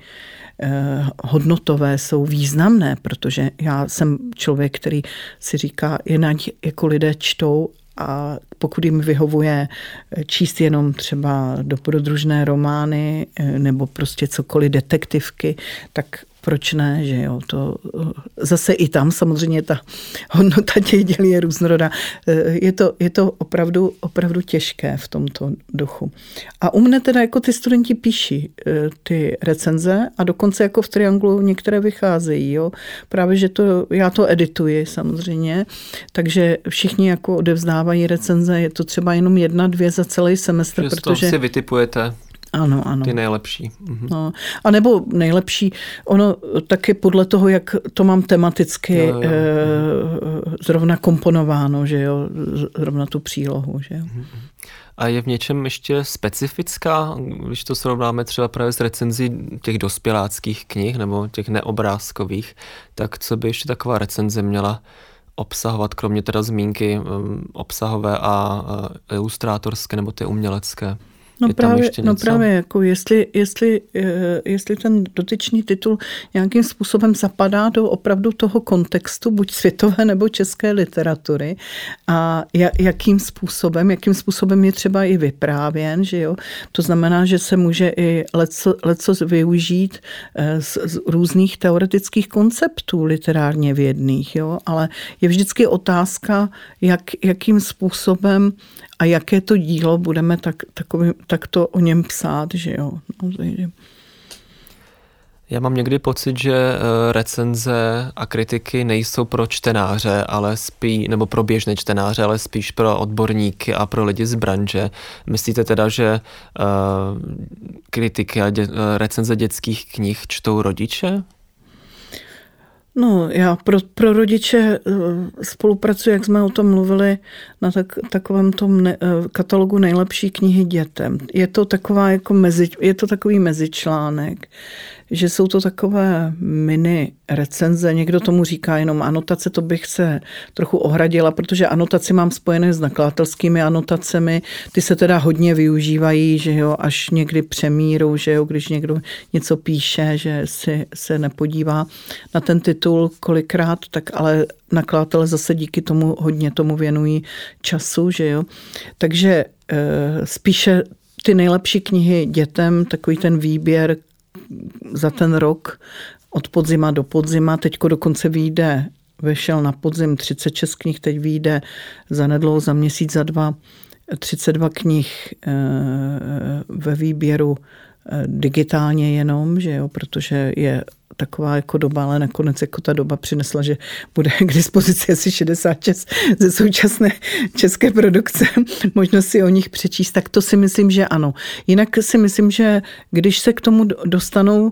hodnotové jsou významné, protože já jsem člověk, který si říká, jinak jako lidé čtou a pokud jim vyhovuje eh, číst jenom třeba dobrodružné romány eh, nebo prostě cokoliv detektivky, tak proč ne, že jo, to zase i tam samozřejmě ta hodnota [LAUGHS] těch děl je různorodá. Je to, je to opravdu, opravdu těžké v tomto duchu. A u mne teda jako ty studenti píší eh, ty recenze a dokonce jako v Trianglu některé vycházejí, jo. Právě, že to, já to edituji samozřejmě, takže všichni jako odevzdávají recenze, je to třeba jenom jedna, dvě za celý semestr, že protože... si vytipujete ano, ano. Ty nejlepší. Mhm. No, a nebo nejlepší, ono taky podle toho, jak to mám tematicky jo, jo, jo. Eh, zrovna komponováno, že jo, zrovna tu přílohu, že jo. Mhm. A je v něčem ještě specifická, když to srovnáme třeba právě s recenzí těch dospěláckých knih nebo těch neobrázkových, tak co by ještě taková recenze měla obsahovat, kromě teda zmínky um, obsahové a ilustrátorské nebo ty umělecké? No je právě, ještě no právě jako jestli, jestli, eh, jestli ten dotyčný titul nějakým způsobem zapadá do opravdu toho kontextu, buď světové nebo české literatury a jakým způsobem, jakým způsobem je třeba i vyprávěn, že jo. To znamená, že se může i leco, leco využít eh, z, z různých teoretických konceptů literárně vědných, jo, ale je vždycky otázka, jak, jakým způsobem a jaké to dílo budeme tak, takový, tak to o něm psát, že jo. No, takže. Já mám někdy pocit, že eh, recenze a kritiky nejsou pro čtenáře, ale spíš, nebo pro běžné čtenáře, ale spíš pro odborníky a pro lidi z branže. Myslíte teda, že uh, kritiky a dě, eh, recenze dětských knih čtou rodiče? No, já pro, pro rodiče eh, spolupracuji, jak jsme o tom mluvili, na tak, takovém tom ne, eh, katalogu nejlepší knihy dětem. Je to taková jako mezi, je to takový mezičlánek že jsou to takové mini recenze, někdo tomu říká jenom anotace, to bych se trochu ohradila, protože anotaci mám spojené s nakladatelskými anotacemi, ty se teda hodně využívají, že jo, až někdy přemíru, že jo, když někdo něco píše, že si se nepodívá na ten titul kolikrát, tak ale nakladatelé zase díky tomu hodně tomu věnují času, že jo. Takže e, spíše ty nejlepší knihy dětem, takový ten výběr, za ten rok od podzima do podzima. Teďko dokonce vyjde, vešel na podzim 36 knih, teď vyjde za nedlouho, za měsíc, za dva, 32 knih eh, ve výběru eh, digitálně jenom, že jo, protože je taková jako doba, ale nakonec jako ta doba přinesla, že bude k dispozici asi 66 ze současné české produkce, [LAUGHS] možnost si o nich přečíst, tak to si myslím, že ano. Jinak si myslím, že když se k tomu dostanou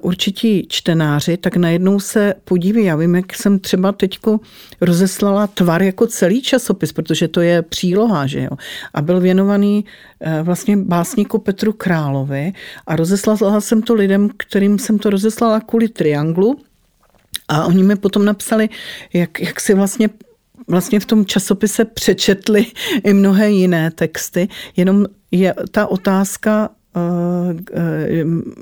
určití čtenáři, tak najednou se podíví. Já vím, jak jsem třeba teďko rozeslala tvar jako celý časopis, protože to je příloha, že jo. A byl věnovaný eh, vlastně básníku Petru Královi a rozeslala jsem to lidem, kterým jsem to rozeslala kvůli trianglu, a oni mi potom napsali, jak, jak si vlastně vlastně v tom časopise přečetli [LAUGHS] i mnohé jiné texty, jenom je ta otázka uh,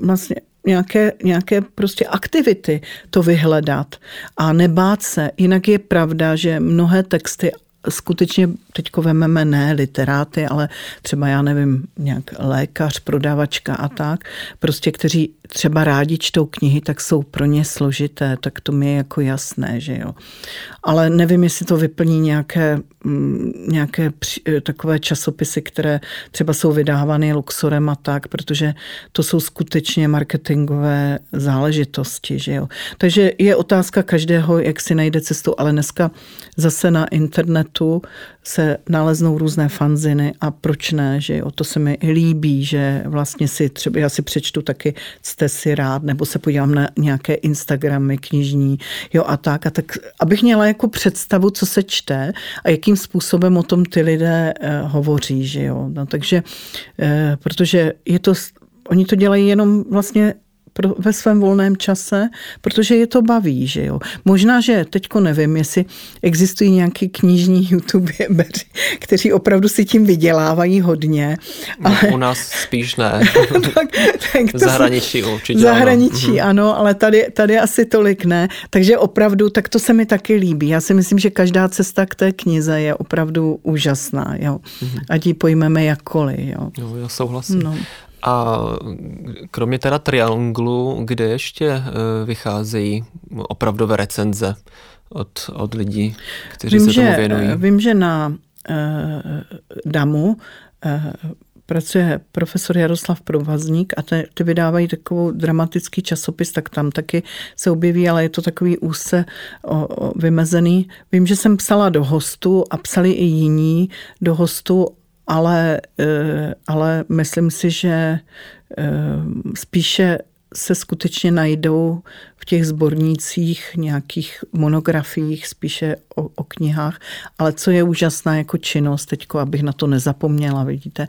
vlastně nějaké, nějaké prostě aktivity to vyhledat a nebát se. Jinak je pravda, že mnohé texty skutečně teďko vememe ne literáty, ale třeba já nevím, nějak lékař, prodavačka a tak, prostě kteří třeba rádi čtou knihy, tak jsou pro ně složité, tak to mi je jako jasné, že jo. Ale nevím, jestli to vyplní nějaké, mm, nějaké eh, takové časopisy, které třeba jsou vydávány Luxorem a tak, protože to jsou skutečně marketingové záležitosti, že jo. Takže je otázka každého, jak si najde cestu, ale dneska zase na internetu se naleznou různé fanziny a proč ne, že jo, to se mi líbí, že vlastně si třeba, já si přečtu taky jste si rád, nebo se podívám na nějaké Instagramy knižní, jo a tak, a tak, abych měla jako představu, co se čte a jakým způsobem o tom ty lidé eh, hovoří, že jo, no, takže, eh, protože je to, oni to dělají jenom vlastně pro, ve svém volném čase, protože je to baví, že jo. Možná, že teďko nevím, jestli existují nějaký knižní [LAUGHS] youtubeři, kteří opravdu si tím vydělávají hodně. No, ale... u nás spíš ne. [LAUGHS] tak, tak to zahraničí určitě. Zahraničí ano, ano ale tady, tady asi tolik ne. Takže opravdu, tak to se mi taky líbí. Já si myslím, že každá cesta k té knize je opravdu úžasná, jo. Mhm. Ať ji pojmeme jakkoliv, jo. Jo, já souhlasím. No. A kromě teda Trianglu, kde ještě eh, vycházejí opravdové recenze od, od lidí, kteří vím, se tomu věnují? Že, vím, že na uh, DAMu uh, pracuje profesor Jaroslav Provazník a ty, ty vydávají takovou dramatický časopis, tak tam taky se objeví, ale je to takový úzce o, o, vymezený. Vím, že jsem psala do hostu a psali i jiní do hostu ale, eh, ale myslím si, že eh, spíše se skutečně najdou v těch sbornících, nějakých monografiích, spíše o, o knihách. Ale co je úžasná jako činnost, teďko, abych na to nezapomněla, vidíte,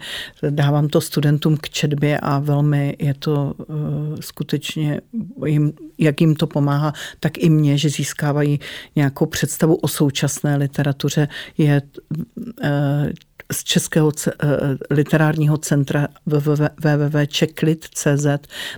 dávám to studentům k četbě a velmi je to uh, skutečně, jim, jak jim to pomáhá, tak i mně, že získávají nějakou představu o současné literatuře, je uh, z Českého eh, literárního centra www.checklit.cz,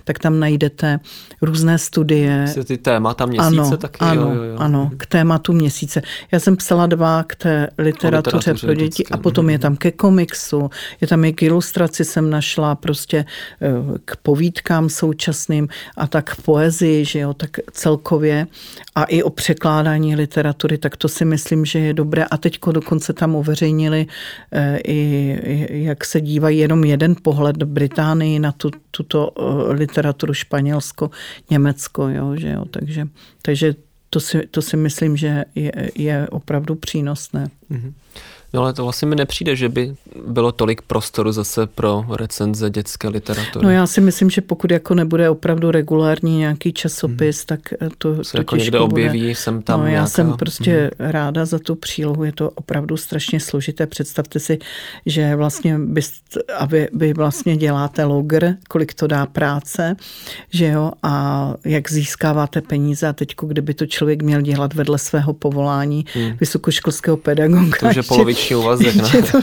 tak tam najdete různé studie. Ty témata měsíce ano, taky? Ano, jo, jo, jo. ano, k tématu měsíce. Já jsem psala dva k té literatuře, literatuře pro děti a potom je tam ke komiksu, je tam i k ilustraci jsem našla prostě eh, k povídkám současným a tak k poezii, že jo, tak celkově a i o překládání literatury, tak to si myslím, že je dobré. A teďko dokonce tam uveřejnili eh, i jak se dívají jenom jeden pohled Británii na tu, tuto eh, literaturu Španělsko, Německo, jo, že jo, takže, takže to si, to si myslím, že je, je opravdu přínosné. Mm-hmm. No ale to vlastně mi nepřijde, že by bylo tolik prostoru zase pro recenze dětské literatury. No já si myslím, že pokud jako nebude opravdu regulární nějaký časopis, hmm. tak eh, to, se to jako někde objeví, bude. jsem tam No nějaká... já jsem prostě hmm. ráda za tu přílohu, je to opravdu strašně složité. Představte si, že vlastně byst, aby vy vlastně děláte logr, kolik to dá práce, že jo, a jak získáváte peníze a teďko, kdyby to člověk měl dělat vedle svého povolání hmm. vysokoškolského pedagoga. To, že polovič poloviční úvazek. Ne? [LAUGHS] to,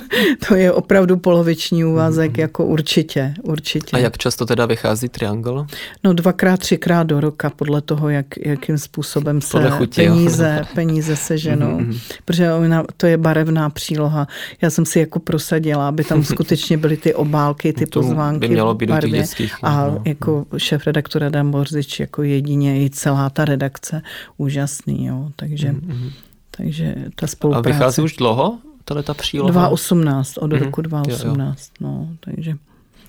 to je opravdu poloviční úvazek, mm-hmm. jako určitě, určitě. A jak často teda vychází triangl? No dvakrát, třikrát do roka, podle toho, jak, jakým způsobem se chutí, peníze, peníze seženou. Mm-hmm. Protože ona, to je barevná příloha. Já jsem si jako prosadila, aby tam [LAUGHS] skutečně byly ty obálky, ty to pozvánky. by mělo být barvě. dětských. A no. jako šéf redaktora Dan Borzič, jako jedině i celá ta redakce, úžasný, jo. Takže... Mm-hmm. Takže ta spolupráce. A vychází už dlouho? Tahle ta příloha? 2018, od mm-hmm. roku 2018, jo, jo. no, takže...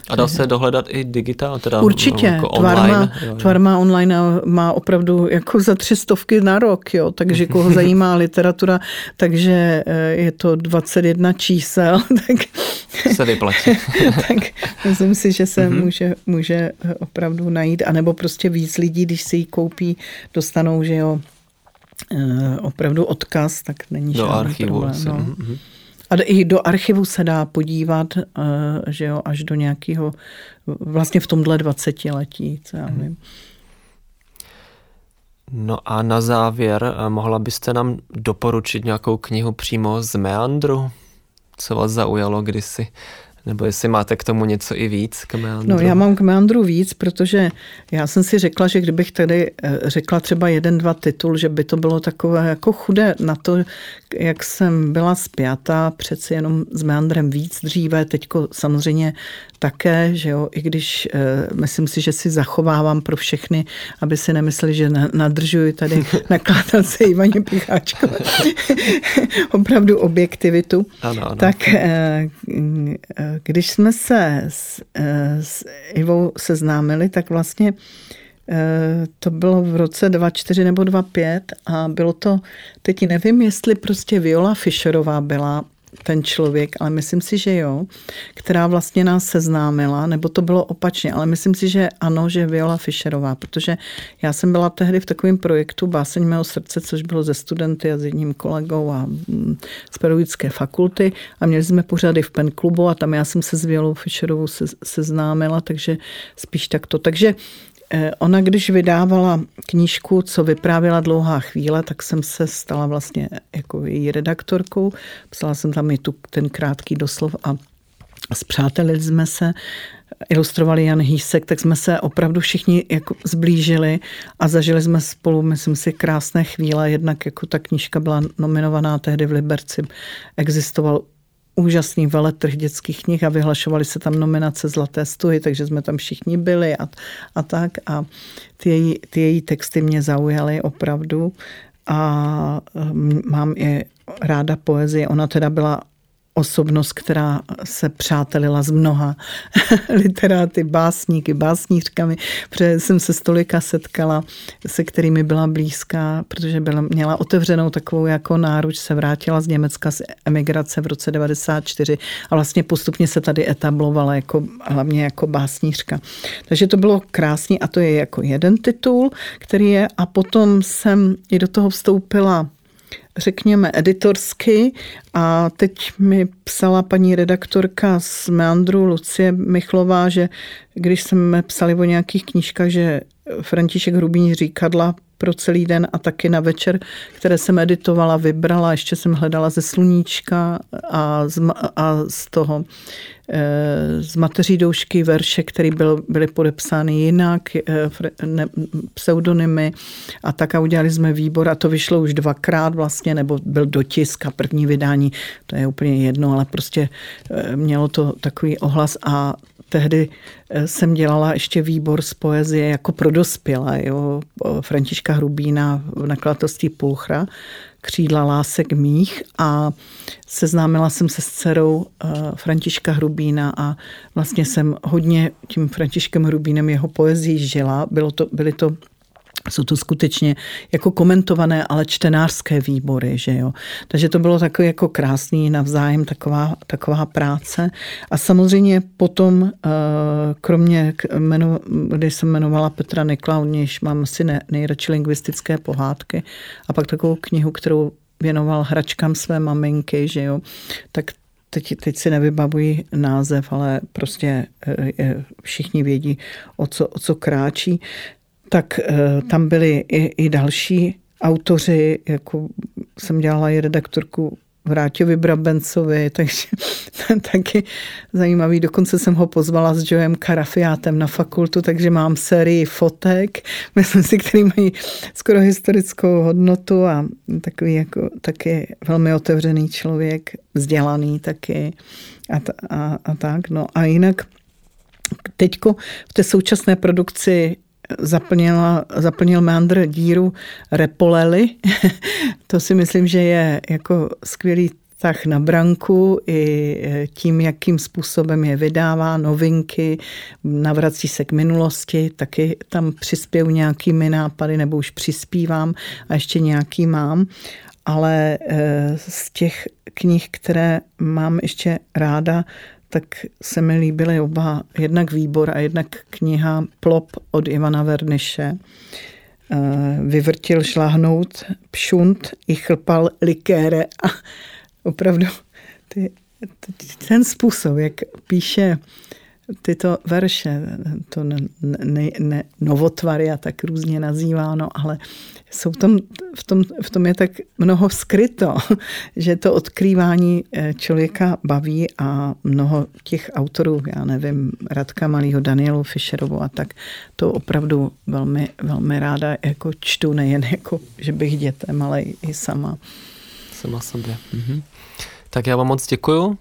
A dá se dohledat i digitál? Teda Určitě. Jako Tvar, online, má, jo, jo. tvar má online a má opravdu jako za tři stovky na rok, jo. takže koho [LAUGHS] zajímá literatura, takže eh, je to 21 čísel. [LAUGHS] Tak, se vyplatí. [LAUGHS] tak myslím si, že se mm-hmm. může, může eh, opravdu najít, anebo prostě víc lidí, když si ji koupí, dostanou, že jo, opravdu odkaz, tak není do archivu problém. No. Mm-hmm. A i do archivu se dá podívat, eh, že jo, až do nějakého, vlastně v tomhle 20 letí, co já mhm. vím. No a na závěr, eh, mohla byste nám doporučit nějakou knihu přímo z Meandru? Co vás zaujalo kdysi Nebo jestli máte k tomu něco i víc, k meandru? No já mám k meandru víc, protože já jsem si řekla, že kdybych tady eh, řekla třeba jeden, dva titul, že by to bylo takové jako chudé na to, jak jsem byla spjatá přeci jenom s meandrem víc dříve, teďko samozřejmě také, že jo, i když uh, myslím si, že si zachovávám pro všechny, aby si nemysleli, že nadržuji tady [LAUGHS] nakladatelce Ivaně Picháčkové [LAUGHS] opravdu objektivitu. Ano, ano. Tak uh, když jsme se s, s Ivou seznámili, tak vlastně to bylo v roce 24 nebo 25 a bylo to, teď nevím, jestli prostě Viola Fischerová byla ten člověk, ale myslím si, že jo, která vlastně nás seznámila, nebo to bylo opačně, ale myslím si, že ano, že Viola Fischerová, protože já jsem byla tehdy v takovém projektu Báseň mého srdce, což bylo ze studenty a s jedním kolegou a mm, z pedagogické fakulty a měli jsme pořady v pen klubu a tam já jsem se s Violou Fischerovou se, seznámila, takže spíš takto. Takže ona, když vydávala knížku, co vyprávěla dlouhá chvíle, tak jsem se stala vlastně jako její redaktorkou. Psala jsem tam i tu, ten krátký doslov a zpřátelili jsme se, ilustrovali Jan Hýsek, tak jsme se opravdu všichni jako zblížili a zažili jsme spolu, myslím si, krásné chvíle. Jednak jako ta knížka byla nominovaná tehdy v Liberci, existoval úžasný veletrh dětských knih a vyhlašovali se tam nominace Zlaté stuhy, takže jsme tam všichni byli a, a tak. A ty její, ty její texty mě zaujaly opravdu a mám i ráda poezii. Ona teda byla osobnost, která se přátelila s mnoha [LAUGHS] literáty, básníky, básnířkami, protože jsem se stolika setkala, se kterými byla blízká, protože byla, měla otevřenou takovou jako náruč, se vrátila z Německa z emigrace v roce 94 a vlastně postupně se tady etablovala jako, hlavně jako básnířka. Takže to bylo krásný a to je jako jeden titul, který je a potom jsem i do toho vstoupila řekněme, editorsky. A teď mi psala paní redaktorka z Meandru Lucie Michlová, že když jsme psali o nějakých knížkách, že František Hrubín říkadla pro celý den a taky na večer, které jsem editovala, vybrala, ještě jsem hledala ze sluníčka a z, a z toho z mateří doušky verše, které byl, byly podepsány jinak, eh, ne, pseudonymy a tak a udělali jsme výbor a to vyšlo už dvakrát vlastně, nebo byl dotisk a první vydání, to je úplně jedno, ale prostě eh, mělo to takový ohlas a tehdy jsem dělala ještě výbor z poezie jako pro dospělé, jo, Františka Hrubína v nakladatelství Pulchra, křídla lásek mých a seznámila jsem se s dcerou eh, Františka Hrubína a vlastně jsem hodně tím Františkem Hrubínem jeho poezí žila. Bylo to, byly to jsou to skutečně jako komentované, ale čtenářské výbory, že jo. Takže to bylo takový jako krásný navzájem taková, taková práce. A samozřejmě potom, eh, kromě, když jsem jmenovala Petra Nikla, u nějž mám asi ne, nejradši lingvistické pohádky, a pak takovou knihu, kterou věnoval hračkám své maminky, že jo, tak teď, teď si nevybavuji název, ale prostě eh, všichni vědí, o co, o co kráčí tak eh, tam byli i, i další autoři, jako jsem dělala i redaktorku Vráťovi Brabencovi, [LAUGHS] takže taky zajímavý. Dokonce jsem ho pozvala s Joem Karafiátem na fakultu, takže mám sérii fotek, [LAUGHS] myslím si, který mají skoro historickou hodnotu a takový jako taky velmi otevřený člověk, vzdělaný taky a, a, a tak. No a jinak teďko v té současné produkci zaplnila, zaplnil meandr díru repolely. [LAUGHS] to si myslím, že je jako skvělý tak na branku i tím, jakým způsobem je vydává, novinky, navrací se k minulosti, taky tam přispěju nějakými nápady, nebo už přispívám a ještě nějaký mám. Ale eh, z těch knih, které mám ještě ráda, tak se mi líbily oba, jednak výbor a jednak kniha Plop od Ivana Verniše. Eh, vyvrtil šláhnout pšunt i chlpal likére a opravdu ty, ten způsob, jak píše tyto verše, to ne, ne, ne, novotvar, a tak různě nazýváno, ale jsou tom, v, tom, v tom je tak mnoho skryto, [LAUGHS] že to odkrývání eh, člověka baví a mnoho těch autorů, já nevím, Radka Malýho, Danielu Fischerovu a tak, to opravdu velmi, velmi ráda jako čtu, nejen jako, že bych dětem, ale i sama. Sama sobě. Mhm. Tak já vám moc děkuju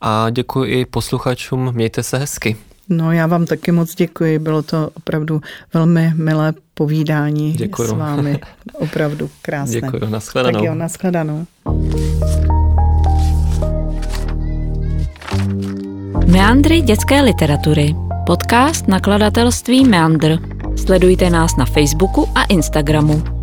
a děkuji i posluchačům. Mějte se hezky. No já vám taky moc děkuji, bylo to opravdu velmi milé povídání děkuju. s vámi. [LAUGHS] Opravdu krásné. Děkuji, nashledanou. Tak jo, nashledanou. Meandry dětské literatury. Podcast nakladatelství Meandr. Sledujte nás na Facebooku a Instagramu.